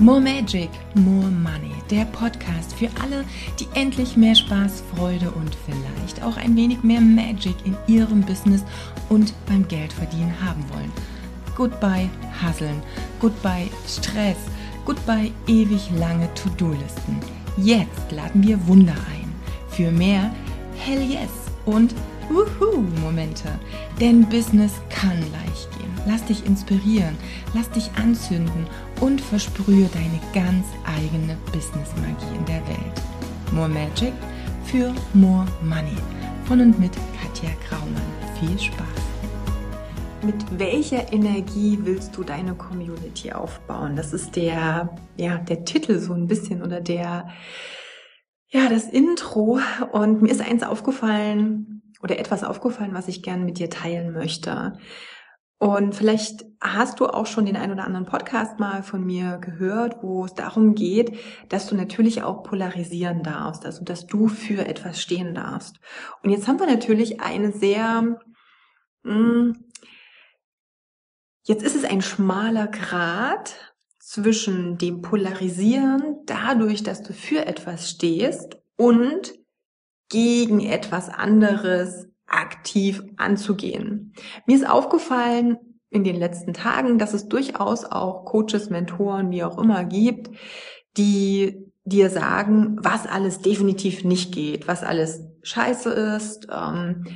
More Magic, More Money, der Podcast für alle, die endlich mehr Spaß, Freude und vielleicht auch ein wenig mehr Magic in ihrem Business und beim Geldverdienen haben wollen. Goodbye Hasseln, goodbye Stress, goodbye ewig lange To-Do-Listen. Jetzt laden wir Wunder ein. Für mehr Hell Yes und Wuhu-Momente. Denn Business kann leicht gehen. Lass dich inspirieren, lass dich anzünden und versprühe deine ganz eigene Business-Magie in der Welt. More Magic für More Money. Von und mit Katja Graumann. Viel Spaß! Mit welcher Energie willst du deine Community aufbauen? Das ist der, ja, der Titel so ein bisschen oder der, ja, das Intro. Und mir ist eins aufgefallen oder etwas aufgefallen, was ich gerne mit dir teilen möchte. Und vielleicht hast du auch schon den ein oder anderen Podcast mal von mir gehört, wo es darum geht, dass du natürlich auch polarisieren darfst, also dass du für etwas stehen darfst. Und jetzt haben wir natürlich eine sehr, mh, hm, jetzt ist es ein schmaler Grat zwischen dem Polarisieren dadurch, dass du für etwas stehst und gegen etwas anderes aktiv anzugehen. Mir ist aufgefallen in den letzten Tagen, dass es durchaus auch Coaches, Mentoren, wie auch immer gibt, die dir sagen, was alles definitiv nicht geht, was alles scheiße ist, ähm,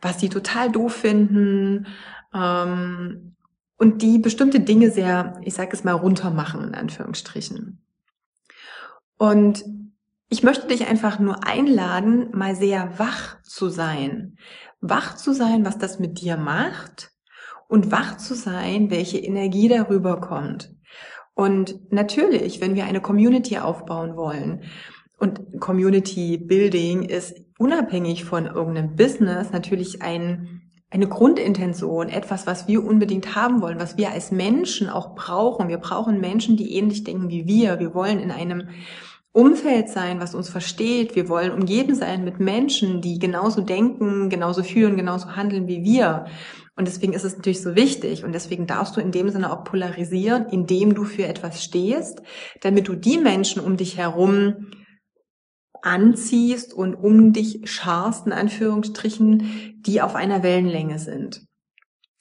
was die total doof finden ähm, und die bestimmte Dinge sehr, ich sage es mal, runtermachen in Anführungsstrichen. Und ich möchte dich einfach nur einladen, mal sehr wach zu sein. Wach zu sein, was das mit dir macht und wach zu sein, welche Energie darüber kommt. Und natürlich, wenn wir eine Community aufbauen wollen, und Community Building ist unabhängig von irgendeinem Business natürlich ein, eine Grundintention, etwas, was wir unbedingt haben wollen, was wir als Menschen auch brauchen. Wir brauchen Menschen, die ähnlich denken wie wir. Wir wollen in einem Umfeld sein, was uns versteht. Wir wollen umgeben sein mit Menschen, die genauso denken, genauso fühlen, genauso handeln wie wir. Und deswegen ist es natürlich so wichtig und deswegen darfst du in dem Sinne auch polarisieren, indem du für etwas stehst, damit du die Menschen um dich herum anziehst und um dich scharst, in Anführungsstrichen, die auf einer Wellenlänge sind.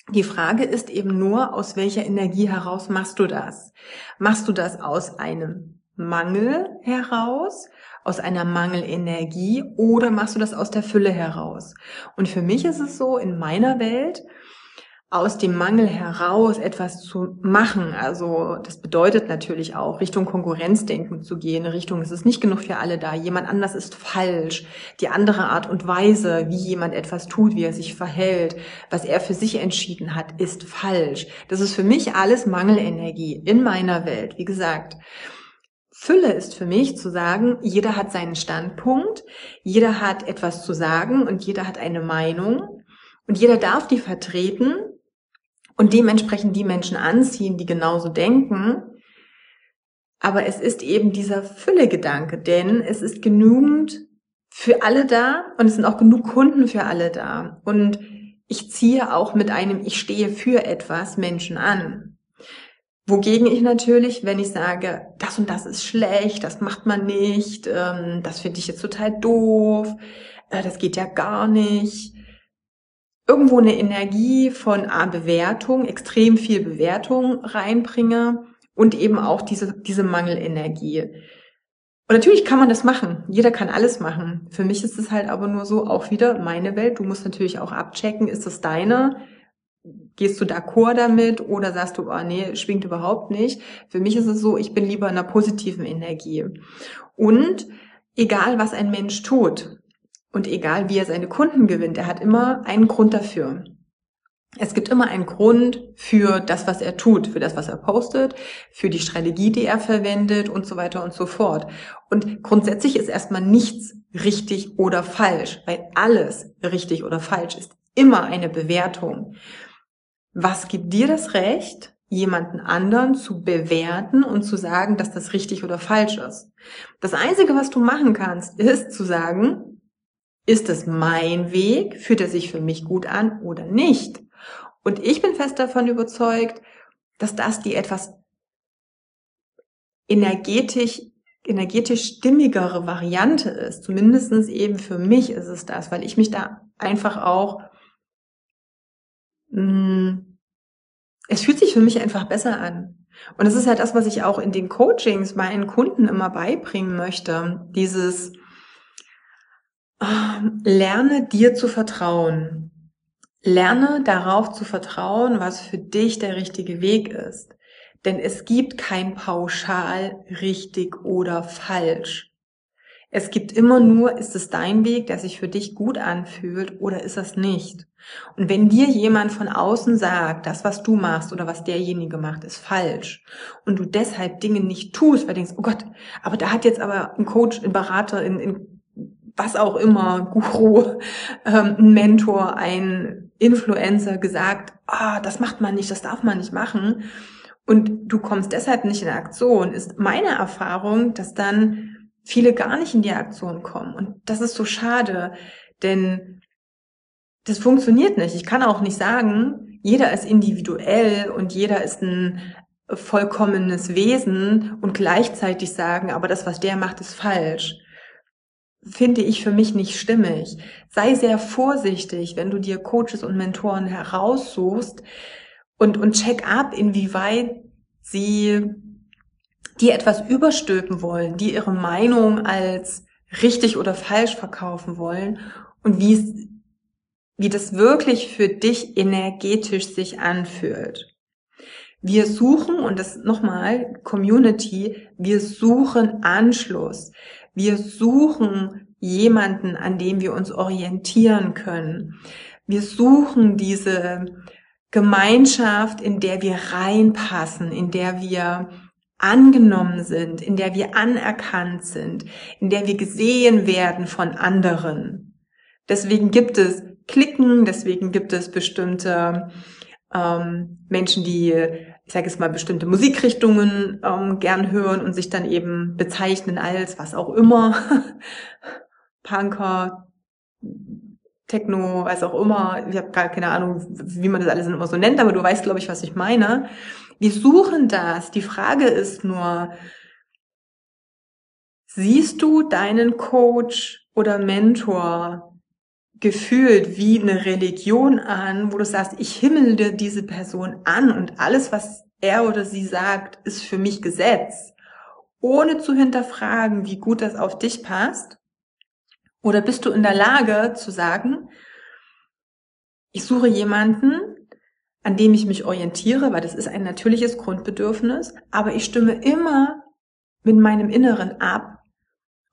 Die Frage ist eben nur, aus welcher Energie heraus machst du das? Machst du das aus einem Mangel heraus, aus einer Mangelenergie oder machst du das aus der Fülle heraus? Und für mich ist es so, in meiner Welt, aus dem Mangel heraus etwas zu machen. Also das bedeutet natürlich auch, Richtung Konkurrenzdenken zu gehen, Richtung, es ist nicht genug für alle da, jemand anders ist falsch, die andere Art und Weise, wie jemand etwas tut, wie er sich verhält, was er für sich entschieden hat, ist falsch. Das ist für mich alles Mangelenergie in meiner Welt, wie gesagt. Fülle ist für mich zu sagen, jeder hat seinen Standpunkt, jeder hat etwas zu sagen und jeder hat eine Meinung und jeder darf die vertreten und dementsprechend die Menschen anziehen, die genauso denken. Aber es ist eben dieser Fülle-Gedanke, denn es ist genügend für alle da und es sind auch genug Kunden für alle da. Und ich ziehe auch mit einem Ich stehe für etwas Menschen an. Wogegen ich natürlich, wenn ich sage, das und das ist schlecht, das macht man nicht, ähm, das finde ich jetzt total doof, äh, das geht ja gar nicht, irgendwo eine Energie von A, Bewertung, extrem viel Bewertung reinbringe und eben auch diese, diese Mangelenergie. Und natürlich kann man das machen. Jeder kann alles machen. Für mich ist es halt aber nur so, auch wieder meine Welt. Du musst natürlich auch abchecken, ist das deine? Gehst du d'accord damit oder sagst du, oh nee, schwingt überhaupt nicht. Für mich ist es so, ich bin lieber in einer positiven Energie. Und egal, was ein Mensch tut und egal, wie er seine Kunden gewinnt, er hat immer einen Grund dafür. Es gibt immer einen Grund für das, was er tut, für das, was er postet, für die Strategie, die er verwendet und so weiter und so fort. Und grundsätzlich ist erstmal nichts richtig oder falsch, weil alles richtig oder falsch ist immer eine Bewertung. Was gibt dir das Recht, jemanden anderen zu bewerten und zu sagen, dass das richtig oder falsch ist? Das Einzige, was du machen kannst, ist zu sagen, ist es mein Weg, fühlt er sich für mich gut an oder nicht? Und ich bin fest davon überzeugt, dass das die etwas energetisch, energetisch stimmigere Variante ist. Zumindestens eben für mich ist es das, weil ich mich da einfach auch, es fühlt sich für mich einfach besser an. Und es ist halt das, was ich auch in den Coachings meinen Kunden immer beibringen möchte. Dieses, äh, lerne dir zu vertrauen. Lerne darauf zu vertrauen, was für dich der richtige Weg ist. Denn es gibt kein pauschal richtig oder falsch. Es gibt immer nur, ist es dein Weg, der sich für dich gut anfühlt oder ist es nicht? Und wenn dir jemand von außen sagt, das, was du machst oder was derjenige macht, ist falsch und du deshalb Dinge nicht tust, weil du denkst, oh Gott, aber da hat jetzt aber ein Coach, ein Berater, ein, ein was auch immer, Guru, ähm, ein Mentor, ein Influencer gesagt, ah, das macht man nicht, das darf man nicht machen und du kommst deshalb nicht in Aktion, ist meine Erfahrung, dass dann viele gar nicht in die Aktion kommen. Und das ist so schade, denn das funktioniert nicht. Ich kann auch nicht sagen, jeder ist individuell und jeder ist ein vollkommenes Wesen und gleichzeitig sagen, aber das, was der macht, ist falsch. Finde ich für mich nicht stimmig. Sei sehr vorsichtig, wenn du dir Coaches und Mentoren heraussuchst, und, und check ab, inwieweit sie dir etwas überstülpen wollen, die ihre Meinung als richtig oder falsch verkaufen wollen und wie es, wie das wirklich für dich energetisch sich anfühlt. Wir suchen, und das nochmal, Community, wir suchen Anschluss. Wir suchen jemanden, an dem wir uns orientieren können. Wir suchen diese Gemeinschaft, in der wir reinpassen, in der wir angenommen sind, in der wir anerkannt sind, in der wir gesehen werden von anderen. Deswegen gibt es Klicken, deswegen gibt es bestimmte ähm, Menschen, die, ich sage jetzt mal, bestimmte Musikrichtungen ähm, gern hören und sich dann eben bezeichnen als was auch immer. Punker, Techno, weiß auch immer, ich habe gar keine Ahnung, wie man das alles immer so nennt, aber du weißt, glaube ich, was ich meine. Wir suchen das. Die Frage ist nur, siehst du deinen Coach oder Mentor gefühlt wie eine Religion an, wo du sagst, ich himmel dir diese Person an und alles, was er oder sie sagt, ist für mich Gesetz, ohne zu hinterfragen, wie gut das auf dich passt? Oder bist du in der Lage zu sagen, ich suche jemanden, an dem ich mich orientiere, weil das ist ein natürliches Grundbedürfnis, aber ich stimme immer mit meinem Inneren ab,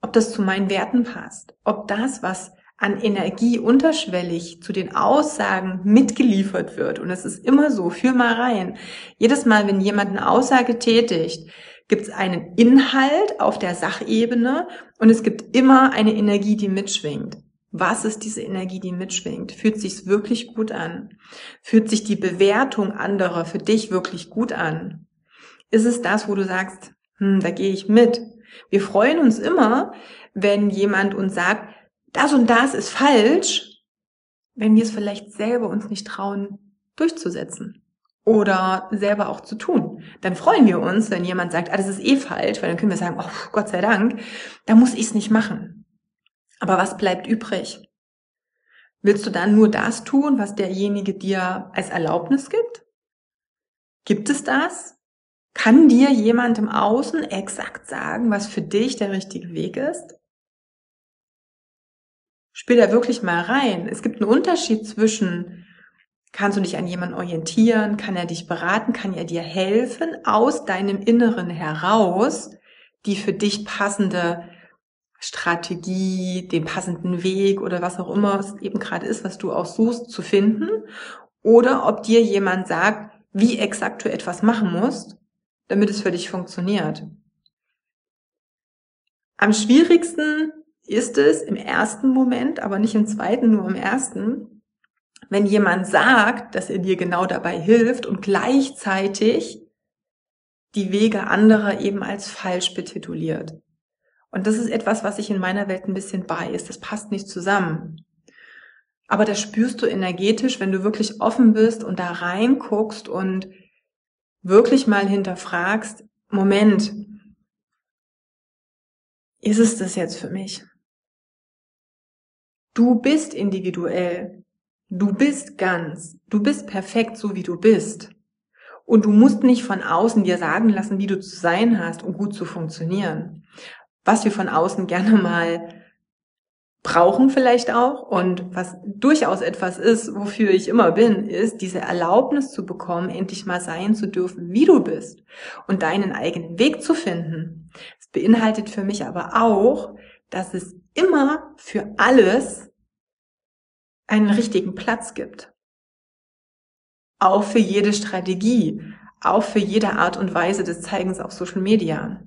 ob das zu meinen Werten passt, ob das, was an Energie unterschwellig zu den Aussagen mitgeliefert wird. Und es ist immer so, führ mal rein. Jedes Mal, wenn jemand eine Aussage tätigt, gibt es einen Inhalt auf der Sachebene und es gibt immer eine Energie, die mitschwingt. Was ist diese Energie, die mitschwingt? Fühlt sich's wirklich gut an? Fühlt sich die Bewertung anderer für dich wirklich gut an? Ist es das, wo du sagst, hm, da gehe ich mit? Wir freuen uns immer, wenn jemand uns sagt, das und das ist falsch, wenn wir es vielleicht selber uns nicht trauen, durchzusetzen oder selber auch zu tun. Dann freuen wir uns, wenn jemand sagt, ah, das ist eh falsch, weil dann können wir sagen, oh, Gott sei Dank, da muss ich es nicht machen. Aber was bleibt übrig? Willst du dann nur das tun, was derjenige dir als Erlaubnis gibt? Gibt es das? Kann dir jemand im Außen exakt sagen, was für dich der richtige Weg ist? Spiel da wirklich mal rein. Es gibt einen Unterschied zwischen Kannst du dich an jemanden orientieren? Kann er dich beraten? Kann er dir helfen, aus deinem Inneren heraus die für dich passende Strategie, den passenden Weg oder was auch immer es eben gerade ist, was du auch suchst, zu finden? Oder ob dir jemand sagt, wie exakt du etwas machen musst, damit es für dich funktioniert. Am schwierigsten ist es im ersten Moment, aber nicht im zweiten, nur im ersten, wenn jemand sagt, dass er dir genau dabei hilft und gleichzeitig die Wege anderer eben als falsch betituliert. Und das ist etwas, was sich in meiner Welt ein bisschen bei ist. Das passt nicht zusammen. Aber das spürst du energetisch, wenn du wirklich offen bist und da reinguckst und wirklich mal hinterfragst, Moment, ist es das jetzt für mich? Du bist individuell. Du bist ganz. Du bist perfekt, so wie du bist. Und du musst nicht von außen dir sagen lassen, wie du zu sein hast, um gut zu funktionieren. Was wir von außen gerne mal brauchen vielleicht auch und was durchaus etwas ist, wofür ich immer bin, ist diese Erlaubnis zu bekommen, endlich mal sein zu dürfen, wie du bist und deinen eigenen Weg zu finden. Es beinhaltet für mich aber auch, dass es immer für alles einen richtigen Platz gibt. Auch für jede Strategie, auch für jede Art und Weise des Zeigens auf Social Media.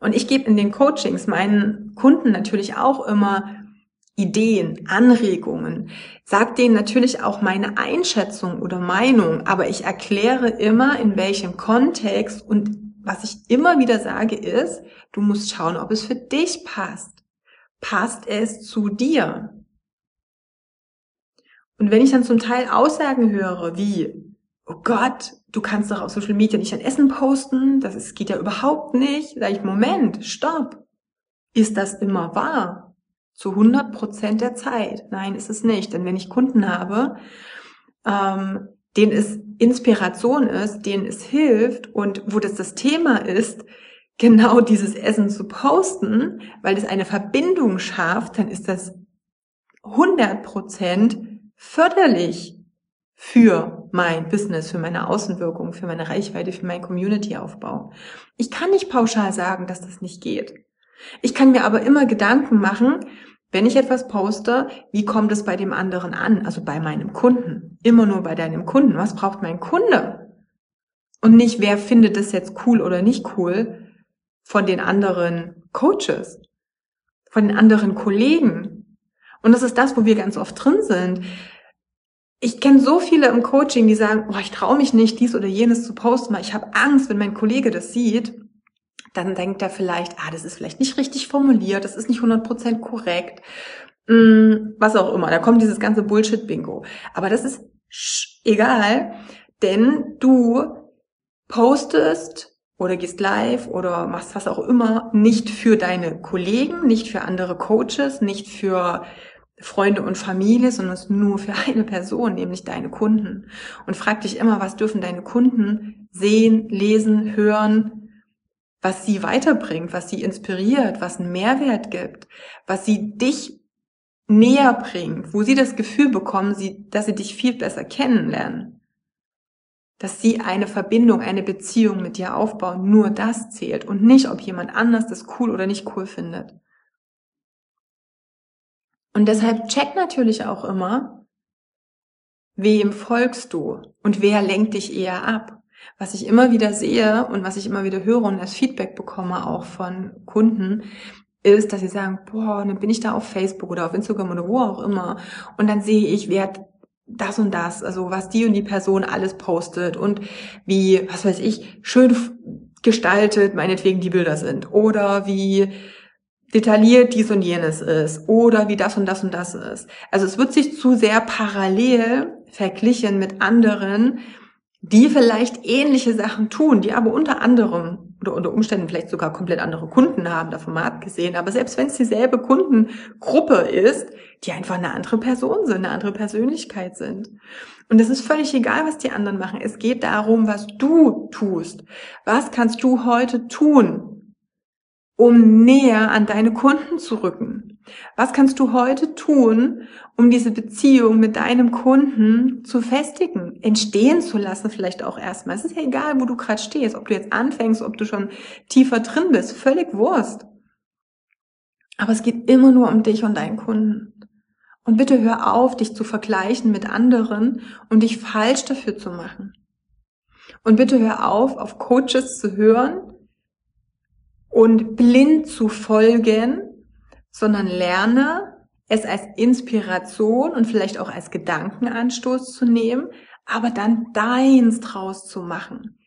Und ich gebe in den Coachings meinen Kunden natürlich auch immer Ideen, Anregungen, sag denen natürlich auch meine Einschätzung oder Meinung, aber ich erkläre immer, in welchem Kontext und was ich immer wieder sage ist, du musst schauen, ob es für dich passt. Passt es zu dir? Und wenn ich dann zum Teil Aussagen höre, wie, oh Gott, du kannst doch auf Social Media nicht ein Essen posten, das ist, geht ja überhaupt nicht. Sag ich, Moment, stopp. Ist das immer wahr? Zu 100 Prozent der Zeit? Nein, ist es nicht. Denn wenn ich Kunden habe, ähm, denen es Inspiration ist, denen es hilft und wo das das Thema ist, genau dieses Essen zu posten, weil es eine Verbindung schafft, dann ist das 100 Prozent förderlich für mein Business, für meine Außenwirkung, für meine Reichweite, für meinen Community-Aufbau. Ich kann nicht pauschal sagen, dass das nicht geht. Ich kann mir aber immer Gedanken machen, wenn ich etwas poste, wie kommt es bei dem anderen an? Also bei meinem Kunden. Immer nur bei deinem Kunden. Was braucht mein Kunde? Und nicht, wer findet es jetzt cool oder nicht cool von den anderen Coaches, von den anderen Kollegen. Und das ist das, wo wir ganz oft drin sind ich kenne so viele im Coaching, die sagen, oh, ich traue mich nicht, dies oder jenes zu posten, weil ich habe Angst, wenn mein Kollege das sieht, dann denkt er vielleicht, ah, das ist vielleicht nicht richtig formuliert, das ist nicht 100% korrekt, hm, was auch immer. Da kommt dieses ganze Bullshit-Bingo. Aber das ist egal, denn du postest oder gehst live oder machst was auch immer, nicht für deine Kollegen, nicht für andere Coaches, nicht für Freunde und Familie, sondern es nur für eine Person, nämlich deine Kunden. Und frag dich immer, was dürfen deine Kunden sehen, lesen, hören, was sie weiterbringt, was sie inspiriert, was einen Mehrwert gibt, was sie dich näher bringt, wo sie das Gefühl bekommen, dass sie dich viel besser kennenlernen. Dass sie eine Verbindung, eine Beziehung mit dir aufbauen, nur das zählt und nicht, ob jemand anders das cool oder nicht cool findet. Und deshalb check natürlich auch immer, wem folgst du und wer lenkt dich eher ab. Was ich immer wieder sehe und was ich immer wieder höre und als Feedback bekomme auch von Kunden, ist, dass sie sagen, boah, dann bin ich da auf Facebook oder auf Instagram oder wo auch immer und dann sehe ich, wer das und das, also was die und die Person alles postet und wie, was weiß ich, schön gestaltet meinetwegen die Bilder sind oder wie detailliert dies und jenes ist oder wie das und das und das ist. Also es wird sich zu sehr parallel verglichen mit anderen, die vielleicht ähnliche Sachen tun, die aber unter anderem oder unter Umständen vielleicht sogar komplett andere Kunden haben, davon mal abgesehen. Aber selbst wenn es dieselbe Kundengruppe ist, die einfach eine andere Person sind, eine andere Persönlichkeit sind. Und es ist völlig egal, was die anderen machen. Es geht darum, was du tust. Was kannst du heute tun, um näher an deine Kunden zu rücken? Was kannst du heute tun, um diese Beziehung mit deinem Kunden zu festigen, entstehen zu lassen, vielleicht auch erstmal? Es ist ja egal, wo du gerade stehst, ob du jetzt anfängst, ob du schon tiefer drin bist, völlig Wurst. Aber es geht immer nur um dich und deinen Kunden. Und bitte hör auf, dich zu vergleichen mit anderen und dich falsch dafür zu machen. Und bitte hör auf, auf Coaches zu hören, und blind zu folgen, sondern lerne es als Inspiration und vielleicht auch als Gedankenanstoß zu nehmen, aber dann deins draus zu machen,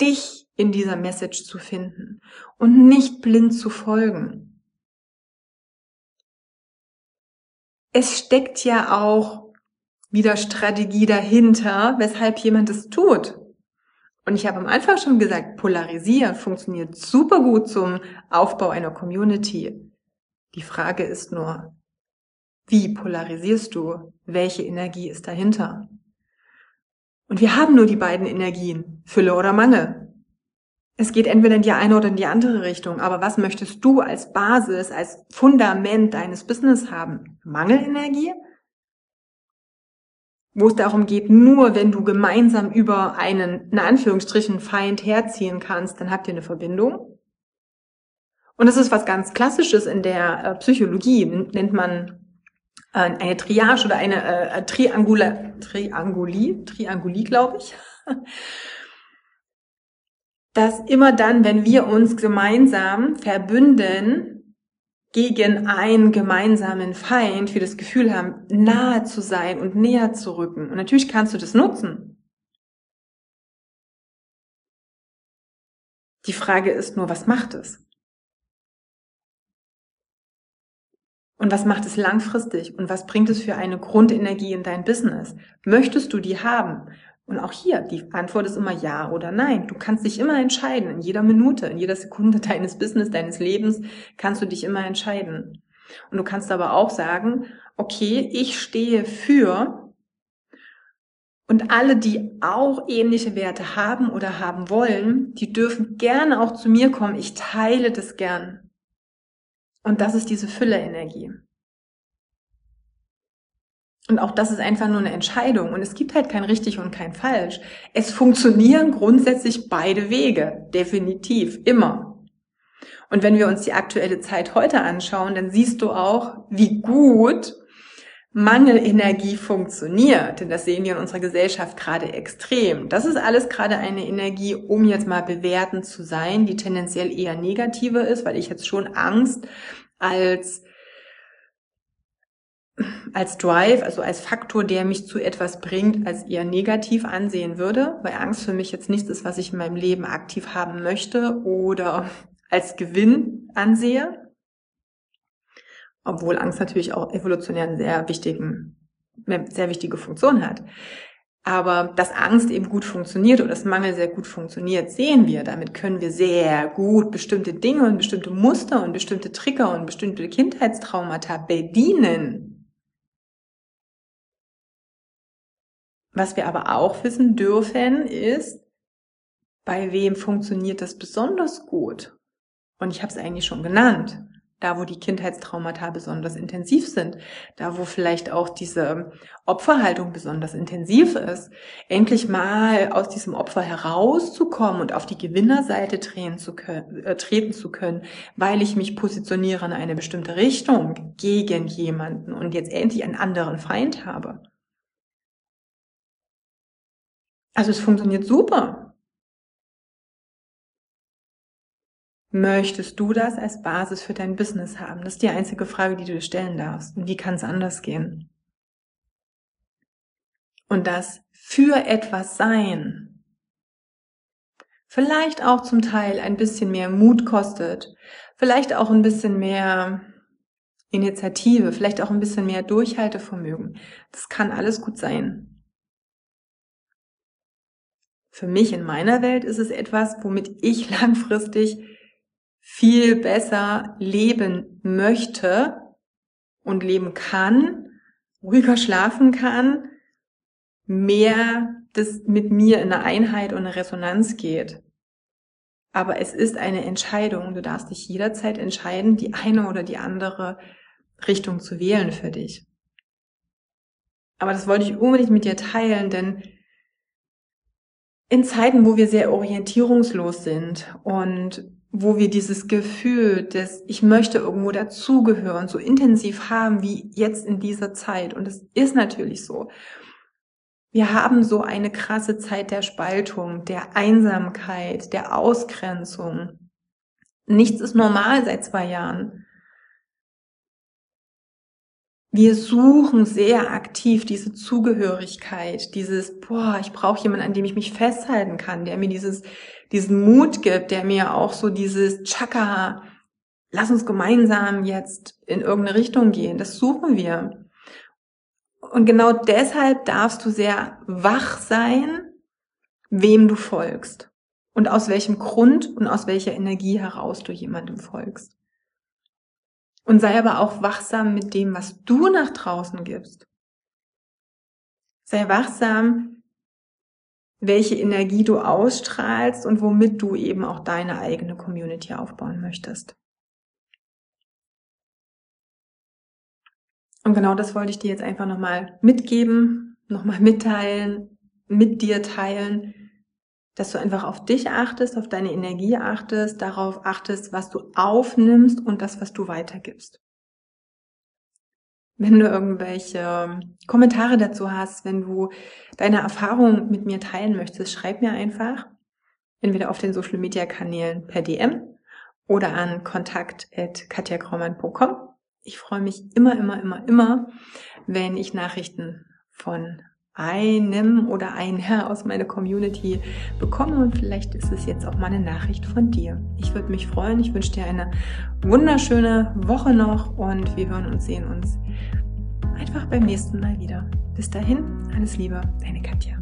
dich in dieser Message zu finden und nicht blind zu folgen. Es steckt ja auch wieder Strategie dahinter, weshalb jemand es tut. Und ich habe am Anfang schon gesagt, polarisieren funktioniert super gut zum Aufbau einer Community. Die Frage ist nur, wie polarisierst du? Welche Energie ist dahinter? Und wir haben nur die beiden Energien, Fülle oder Mangel. Es geht entweder in die eine oder in die andere Richtung, aber was möchtest du als Basis, als Fundament deines Business haben? Mangelenergie wo es darum geht, nur wenn du gemeinsam über einen, in Anführungsstrichen, Feind herziehen kannst, dann habt ihr eine Verbindung. Und das ist was ganz Klassisches in der äh, Psychologie, nennt man äh, eine Triage oder eine äh, Triangula, Trianguli, Trianguli, glaube ich. Dass immer dann, wenn wir uns gemeinsam verbünden, gegen einen gemeinsamen Feind wir das Gefühl haben, nahe zu sein und näher zu rücken. Und natürlich kannst du das nutzen. Die Frage ist nur, was macht es? Und was macht es langfristig? Und was bringt es für eine Grundenergie in dein Business? Möchtest du die haben? Und auch hier, die Antwort ist immer ja oder nein. Du kannst dich immer entscheiden. In jeder Minute, in jeder Sekunde deines Business, deines Lebens kannst du dich immer entscheiden. Und du kannst aber auch sagen, okay, ich stehe für und alle, die auch ähnliche Werte haben oder haben wollen, die dürfen gerne auch zu mir kommen. Ich teile das gern. Und das ist diese Fülle-Energie. Und auch das ist einfach nur eine Entscheidung. Und es gibt halt kein richtig und kein falsch. Es funktionieren grundsätzlich beide Wege. Definitiv. Immer. Und wenn wir uns die aktuelle Zeit heute anschauen, dann siehst du auch, wie gut Mangelenergie funktioniert. Denn das sehen wir in unserer Gesellschaft gerade extrem. Das ist alles gerade eine Energie, um jetzt mal bewertend zu sein, die tendenziell eher negativer ist, weil ich jetzt schon Angst als als Drive, also als Faktor, der mich zu etwas bringt, als eher negativ ansehen würde, weil Angst für mich jetzt nichts ist, was ich in meinem Leben aktiv haben möchte oder als Gewinn ansehe. Obwohl Angst natürlich auch evolutionär einen sehr wichtigen, sehr wichtige Funktion hat. Aber dass Angst eben gut funktioniert oder dass Mangel sehr gut funktioniert, sehen wir. Damit können wir sehr gut bestimmte Dinge und bestimmte Muster und bestimmte Trigger und bestimmte Kindheitstraumata bedienen. Was wir aber auch wissen dürfen, ist, bei wem funktioniert das besonders gut? Und ich habe es eigentlich schon genannt. Da, wo die Kindheitstraumata besonders intensiv sind, da, wo vielleicht auch diese Opferhaltung besonders intensiv ist, endlich mal aus diesem Opfer herauszukommen und auf die Gewinnerseite drehen zu können, äh, treten zu können, weil ich mich positioniere in eine bestimmte Richtung gegen jemanden und jetzt endlich einen anderen Feind habe. Also es funktioniert super. Möchtest du das als Basis für dein Business haben? Das ist die einzige Frage, die du dir stellen darfst. Und wie kann es anders gehen? Und das für etwas sein. Vielleicht auch zum Teil ein bisschen mehr Mut kostet. Vielleicht auch ein bisschen mehr Initiative. Vielleicht auch ein bisschen mehr Durchhaltevermögen. Das kann alles gut sein. Für mich in meiner Welt ist es etwas, womit ich langfristig viel besser leben möchte und leben kann, ruhiger schlafen kann, mehr das mit mir in eine Einheit und eine Resonanz geht. Aber es ist eine Entscheidung. Du darfst dich jederzeit entscheiden, die eine oder die andere Richtung zu wählen für dich. Aber das wollte ich unbedingt mit dir teilen, denn in Zeiten, wo wir sehr orientierungslos sind und wo wir dieses Gefühl dass ich möchte irgendwo dazugehören so intensiv haben wie jetzt in dieser Zeit. Und es ist natürlich so. Wir haben so eine krasse Zeit der Spaltung, der Einsamkeit, der Ausgrenzung. Nichts ist normal seit zwei Jahren. Wir suchen sehr aktiv diese Zugehörigkeit, dieses, boah, ich brauche jemanden, an dem ich mich festhalten kann, der mir dieses, diesen Mut gibt, der mir auch so dieses Chaka, lass uns gemeinsam jetzt in irgendeine Richtung gehen. Das suchen wir. Und genau deshalb darfst du sehr wach sein, wem du folgst und aus welchem Grund und aus welcher Energie heraus du jemandem folgst. Und sei aber auch wachsam mit dem, was du nach draußen gibst. Sei wachsam, welche Energie du ausstrahlst und womit du eben auch deine eigene Community aufbauen möchtest. Und genau das wollte ich dir jetzt einfach nochmal mitgeben, nochmal mitteilen, mit dir teilen, dass du einfach auf dich achtest, auf deine Energie achtest, darauf achtest, was du aufnimmst und das, was du weitergibst. Wenn du irgendwelche Kommentare dazu hast, wenn du deine Erfahrungen mit mir teilen möchtest, schreib mir einfach entweder auf den Social Media Kanälen per DM oder an kontakt@katjakraumann.com. Ich freue mich immer, immer, immer, immer, wenn ich Nachrichten von einem oder einer aus meiner Community bekomme und vielleicht ist es jetzt auch mal eine Nachricht von dir. Ich würde mich freuen. Ich wünsche dir eine wunderschöne Woche noch und wir hören und sehen uns einfach beim nächsten Mal wieder. Bis dahin, alles Liebe, deine Katja.